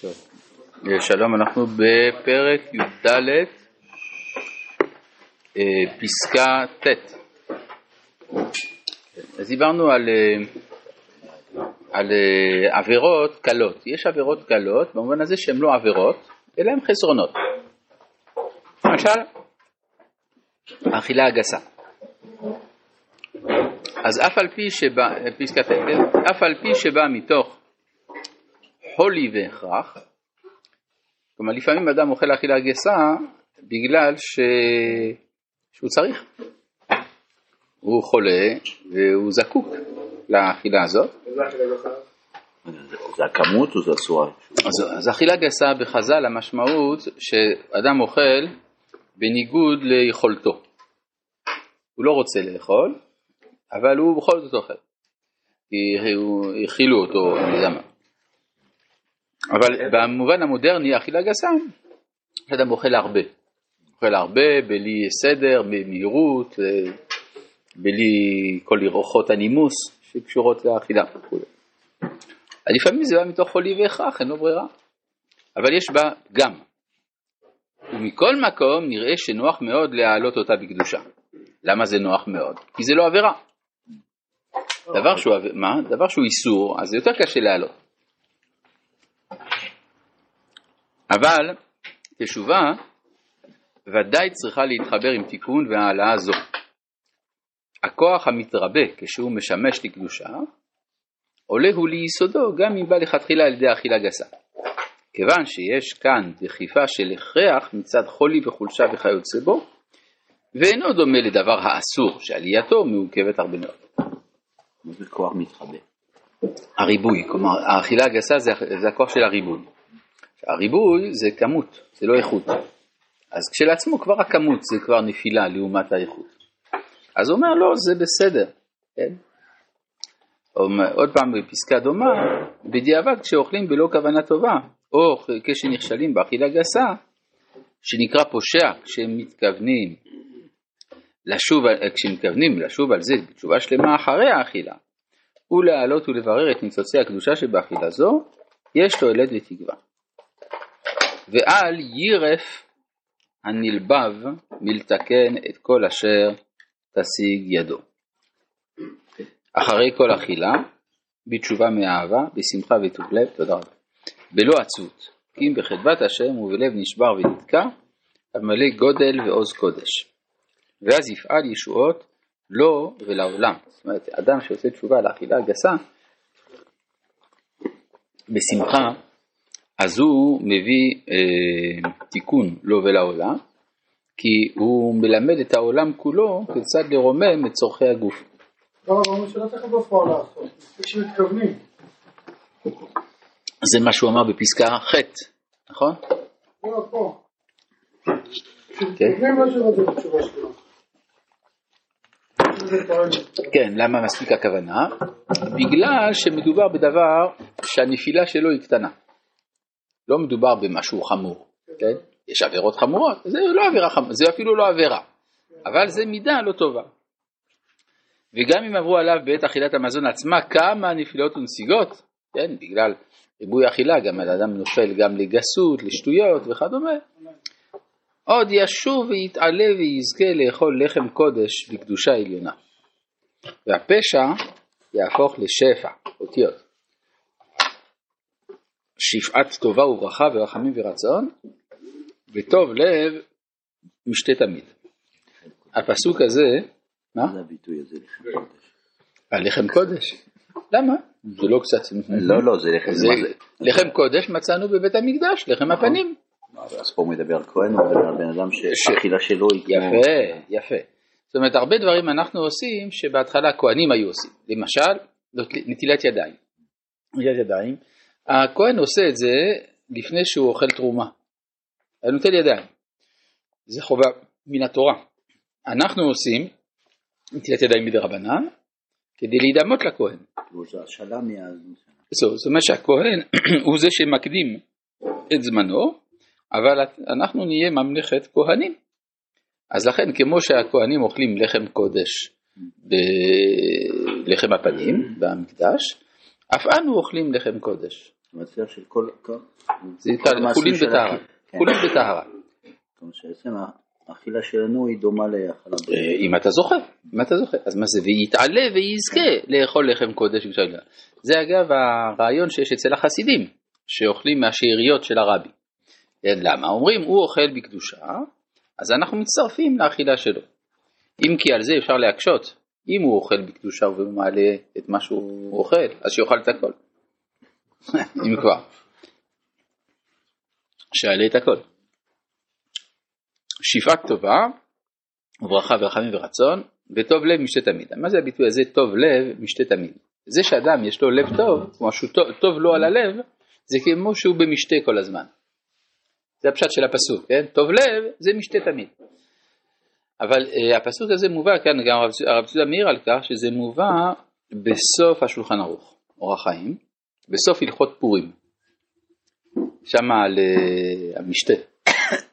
טוב. שלום, אנחנו בפרק י"ד, אה, פסקה ט'. אז דיברנו על, אה, על אה, עבירות קלות. יש עבירות קלות במובן הזה שהן לא עבירות, אלא הן חסרונות. למשל, אכילה הגסה. אז אף על פי שבא, פסקה ט', אף על פי שבא מתוך חולי והכרח, כלומר לפעמים אדם אוכל אכילה גסה בגלל ש... שהוא צריך, הוא חולה והוא זקוק לאכילה הזאת. זה הכמות או זה הצורה? אז, אז אכילה גסה בחז"ל המשמעות שאדם אוכל בניגוד ליכולתו. הוא לא רוצה לאכול, אבל הוא בכל זאת אוכל. כי הכילו אותו, אני יודע מה. אבל במובן המודרני אכילה גסה, אדם אוכל הרבה. אוכל הרבה, בלי סדר, במהירות, אה, בלי כל רוחות הנימוס שקשורות לאכילה. לפעמים זה בא מתוך חולי והכרח, אין לו ברירה. אבל יש בה גם. ומכל מקום נראה שנוח מאוד להעלות אותה בקדושה. למה זה נוח מאוד? כי זה לא עבירה. דבר שהוא, מה? דבר שהוא איסור, אז זה יותר קשה להעלות. אבל תשובה ודאי צריכה להתחבר עם תיקון והעלאה זו. הכוח המתרבה כשהוא משמש לקדושה, עולה הוא ליסודו גם אם בא לכתחילה על ידי אכילה גסה. כיוון שיש כאן דחיפה של הכרח מצד חולי וחולשה וכיוצא בו, ואינו דומה לדבר האסור שעלייתו מעוכבת הרבה מאוד. מה זה כוח מתחבא? הריבוי, כלומר האכילה הגסה זה, זה הכוח של הריבוי. הריבוי זה כמות, זה לא איכות. אז כשלעצמו כבר הכמות זה כבר נפילה לעומת האיכות. אז הוא אומר לא, זה בסדר, כן? עוד פעם בפסקה דומה, בדיעבד כשאוכלים בלא כוונה טובה, או כשנכשלים באכילה גסה, שנקרא פושע כשהם מתכוונים לשוב, כשמתכוונים לשוב על זה בתשובה שלמה אחרי האכילה, ולהעלות ולברר את ניצוצי הקדושה שבאכילה זו, יש תועלת ותקווה. ואל יירף הנלבב מלתקן את כל אשר תשיג ידו. אחרי כל אכילה, בתשובה מאהבה, בשמחה וטוב לב, תודה רבה. בלא עצות, כי אם בחדבת השם ובלב נשבר ונתקע, המלא גודל ועוז קודש. ואז יפעל ישועות לו ולעולם. זאת אומרת, אדם שעושה תשובה לאכילה גסה, בשמחה אז הוא מביא אה, תיקון לו ולעולם, כי הוא מלמד את העולם כולו כיצד לרומם את צורכי הגוף. לא. זה מה שהוא אמר בפסקה ח', נכון? לא, פה. כן. לא כן, למה מספיק הכוונה? בגלל שמדובר בדבר שהנפילה שלו היא קטנה. לא מדובר במשהו חמור, כן? יש עבירות חמורות, זה לא עבירה חמורה, זה אפילו לא עבירה, אבל זה מידה לא טובה. וגם אם עברו עליו בעת אכילת המזון עצמה כמה נפילות ונסיגות, כן, בגלל ריבוי אכילה, גם האדם נופל גם לגסות, לשטויות וכדומה, עוד ישוב ויתעלה ויזכה לאכול לחם קודש בקדושה עליונה. והפשע יהפוך לשפע, אותיות. שפעת טובה וברכה ורחמים ורצון, וטוב לב משתה תמיד. הפסוק הזה, מה? מה זה הביטוי הזה לחם קודש? הלחם קודש. למה? זה לא קצת... לא, לא, זה לחם... זה זה? לחם קודש מצאנו בבית המקדש, לחם הפנים. אז פה מדבר כהן, הוא מדבר על בן אדם שהאכילה שלו היא כמו... יפה, יפה. זאת אומרת, הרבה דברים אנחנו עושים שבהתחלה הכהנים היו עושים. למשל, נטילת ידיים. נטילת ידיים. הכהן עושה את זה לפני שהוא אוכל תרומה. היה נוטל ידיים. זה חובה מן התורה. אנחנו עושים נטילת ידיים מדי רבנן כדי להידמות לכהן. זאת אומרת שהכהן הוא זה שמקדים את זמנו, אבל אנחנו נהיה ממלכת כהנים. אז לכן כמו שהכהנים אוכלים לחם קודש בלחם הפנים במקדש, אף אנו אוכלים לחם קודש. מציע של כל... זה חולין בטהרה. אכיל. כן. חולין בטהרה. אומרת שבעצם האכילה שלנו היא דומה להאכלה אה. אם אתה זוכר, אם אתה זוכר, אז מה זה, ויתעלה ויזכה לאכול לחם קודש ושאלה. זה אגב הרעיון שיש אצל החסידים, שאוכלים מהשאריות של הרבי. כן, למה? אומרים, הוא אוכל בקדושה, אז אנחנו מצטרפים לאכילה שלו. אם כי על זה אפשר להקשות, אם הוא אוכל בקדושה והוא מעלה את מה שהוא אוכל, אז שיאכל את הכל. אם כבר. שיעלה את הכל. שאיפה טובה, וברכה ורחמים ורצון, וטוב לב משתה תמיד. מה זה הביטוי הזה, טוב לב משתה תמיד? זה שאדם יש לו לב טוב, כלומר שהוא טוב, טוב לו על הלב, זה כמו שהוא במשתה כל הזמן. זה הפשט של הפסוק, כן? טוב לב זה משתה תמיד. אבל uh, הפסוק הזה מובא כאן, גם הרב צודה מעיר על כך, שזה מובא בסוף השולחן ערוך, אורח חיים, בסוף הלכות פורים. שם על uh, המשתה,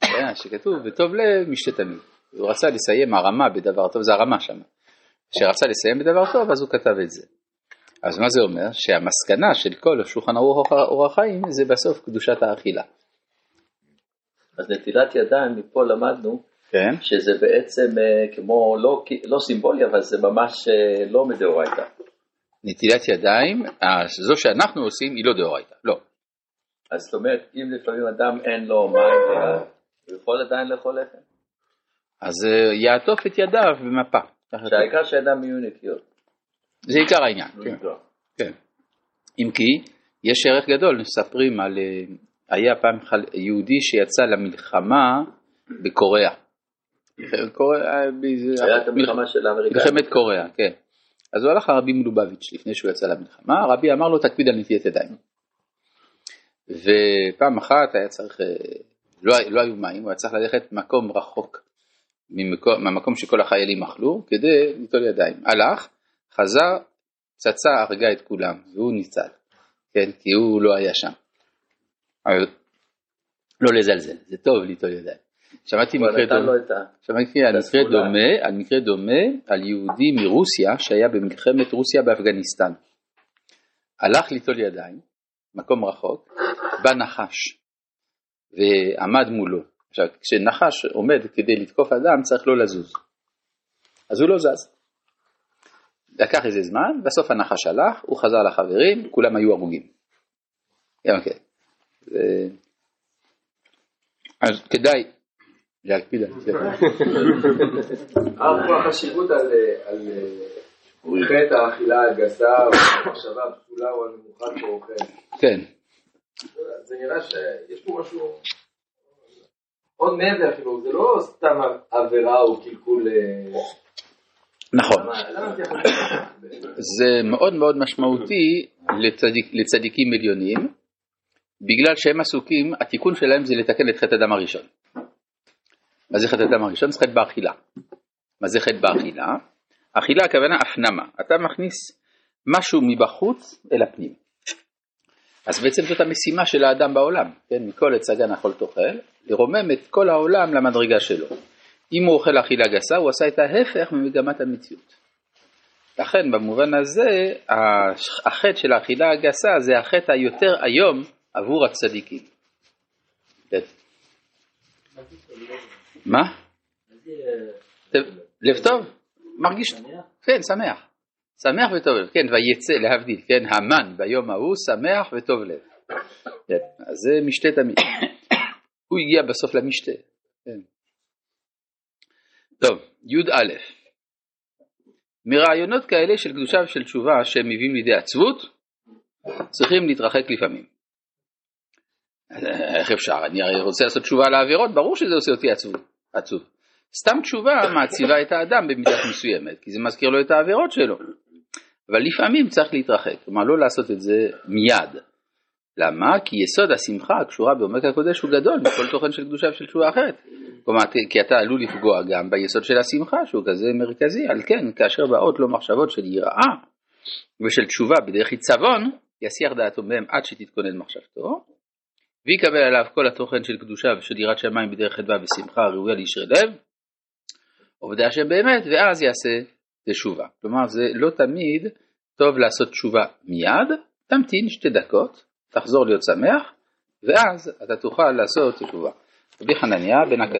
כן, שכתוב, וטוב לב משתה תמיד. הוא רצה לסיים הרמה בדבר טוב, זה הרמה שם. כשרצה לסיים בדבר טוב, אז הוא כתב את זה. אז מה זה אומר? שהמסקנה של כל השולחן ערוך אורח חיים זה בסוף קדושת האכילה. אז נטילת ידיים, מפה למדנו כן? שזה בעצם אה, כמו לא, לא סימבולי, אבל זה ממש אה, לא מדאורייתא. נטילת ידיים, אז זו שאנחנו עושים היא לא דאורייתא, לא. אז זאת אומרת, אם לפעמים אדם אין לו מים, אה, הוא יכול עדיין לאכול לחם. אז אה, יעטוף את ידיו במפה. שהעיקר שידם יהיו נקיות. זה עיקר העניין. לא כן. כן. אם כי יש ערך גדול, מספרים על, אה, היה פעם יהודי שיצא למלחמה בקוריאה. היה את המלחמה של האמריקאים. מלחמת קוריאה, כן. אז הוא הלך לרבי מלובביץ' לפני שהוא יצא למלחמה, הרבי אמר לו תקפיד על נטיית ידיים. ופעם אחת היה צריך, אה, לא, לא היו מים, הוא היה צריך ללכת מקום רחוק ממקום, מהמקום שכל החיילים אכלו כדי ליטול ידיים. הלך, חזר, פצצה הרגה את כולם והוא ניצל, כן, כי הוא לא היה שם. לא לזלזל, זה טוב ליטול ידיים. שמעתי מקרה דומה. שמעתי על מקרה. דומה, על מקרה דומה, על יהודי מרוסיה שהיה במלחמת רוסיה באפגניסטן. הלך ליטול ידיים, מקום רחוק, בא נחש ועמד מולו. עכשיו, כשנחש עומד כדי לתקוף אדם צריך לא לזוז. אז הוא לא זז. לקח איזה זמן, בסוף הנחש הלך, הוא חזר לחברים, כולם היו הרוגים. כן. ו- אז כדאי להקפיד על זה. הרב פה החשיבות על, על חטא האכילה הגסה או המחשבה הפסולה או הנמוכה כאוכל. כן. זה נראה שיש פה משהו עוד מעבר אפילו, זה לא סתם עבירה או קלקול. אה, נכון. זה מאוד מאוד משמעותי לצדיק, לצדיקים עליונים, בגלל שהם עסוקים, התיקון שלהם זה לתקן את חטא הדם הראשון. מה זה חטא הדם הראשון? זה חטא באכילה. מה זה חטא באכילה? אכילה הכוונה הפנמה, אתה מכניס משהו מבחוץ אל הפנים. אז בעצם זאת המשימה של האדם בעולם, כן? מכל עץ הגן אכול תאכל, לרומם את כל העולם למדרגה שלו. אם הוא אוכל אכילה גסה, הוא עשה את ההפך ממגמת המציאות. לכן במובן הזה החטא של האכילה הגסה זה החטא היותר איום עבור הצדיקים. מה? לב טוב? מרגיש, כן, שמח. שמח וטוב לב, כן, ויצא להבדיל, כן, המן ביום ההוא שמח וטוב לב. כן, אז זה משתה תמיד. הוא הגיע בסוף למשתה. כן. טוב, י"א מרעיונות כאלה של קדושה ושל תשובה שהם מביאים לידי עצבות, צריכים להתרחק לפעמים. איך אפשר? אני הרי רוצה לעשות תשובה על העבירות, ברור שזה עושה אותי עצוב. עצוב. סתם תשובה מעציבה את האדם במידה מסוימת, כי זה מזכיר לו את העבירות שלו. אבל לפעמים צריך להתרחק, כלומר לא לעשות את זה מיד. למה? כי יסוד השמחה הקשורה בעומק הקודש הוא גדול מכל תוכן של קדושה ושל תשובה אחרת. כלומר, כי אתה עלול לפגוע גם ביסוד של השמחה שהוא כזה מרכזי, על כן, כאשר באות לו מחשבות של יראה ושל תשובה בדרך עיצבון, יסיח דעתו מהם עד שתתכונן מחשבתו, ויקבל עליו כל התוכן של קדושה ושל יראת שמיים בדרך חדווה ושמחה ראויה לישרי לב, עובדי השם באמת, ואז יעשה תשובה. כלומר, זה לא תמיד טוב לעשות תשובה מיד, תמתין שתי דקות, תחזור להיות שמח, ואז אתה תוכל לעשות תשובה. רבי חנניה בן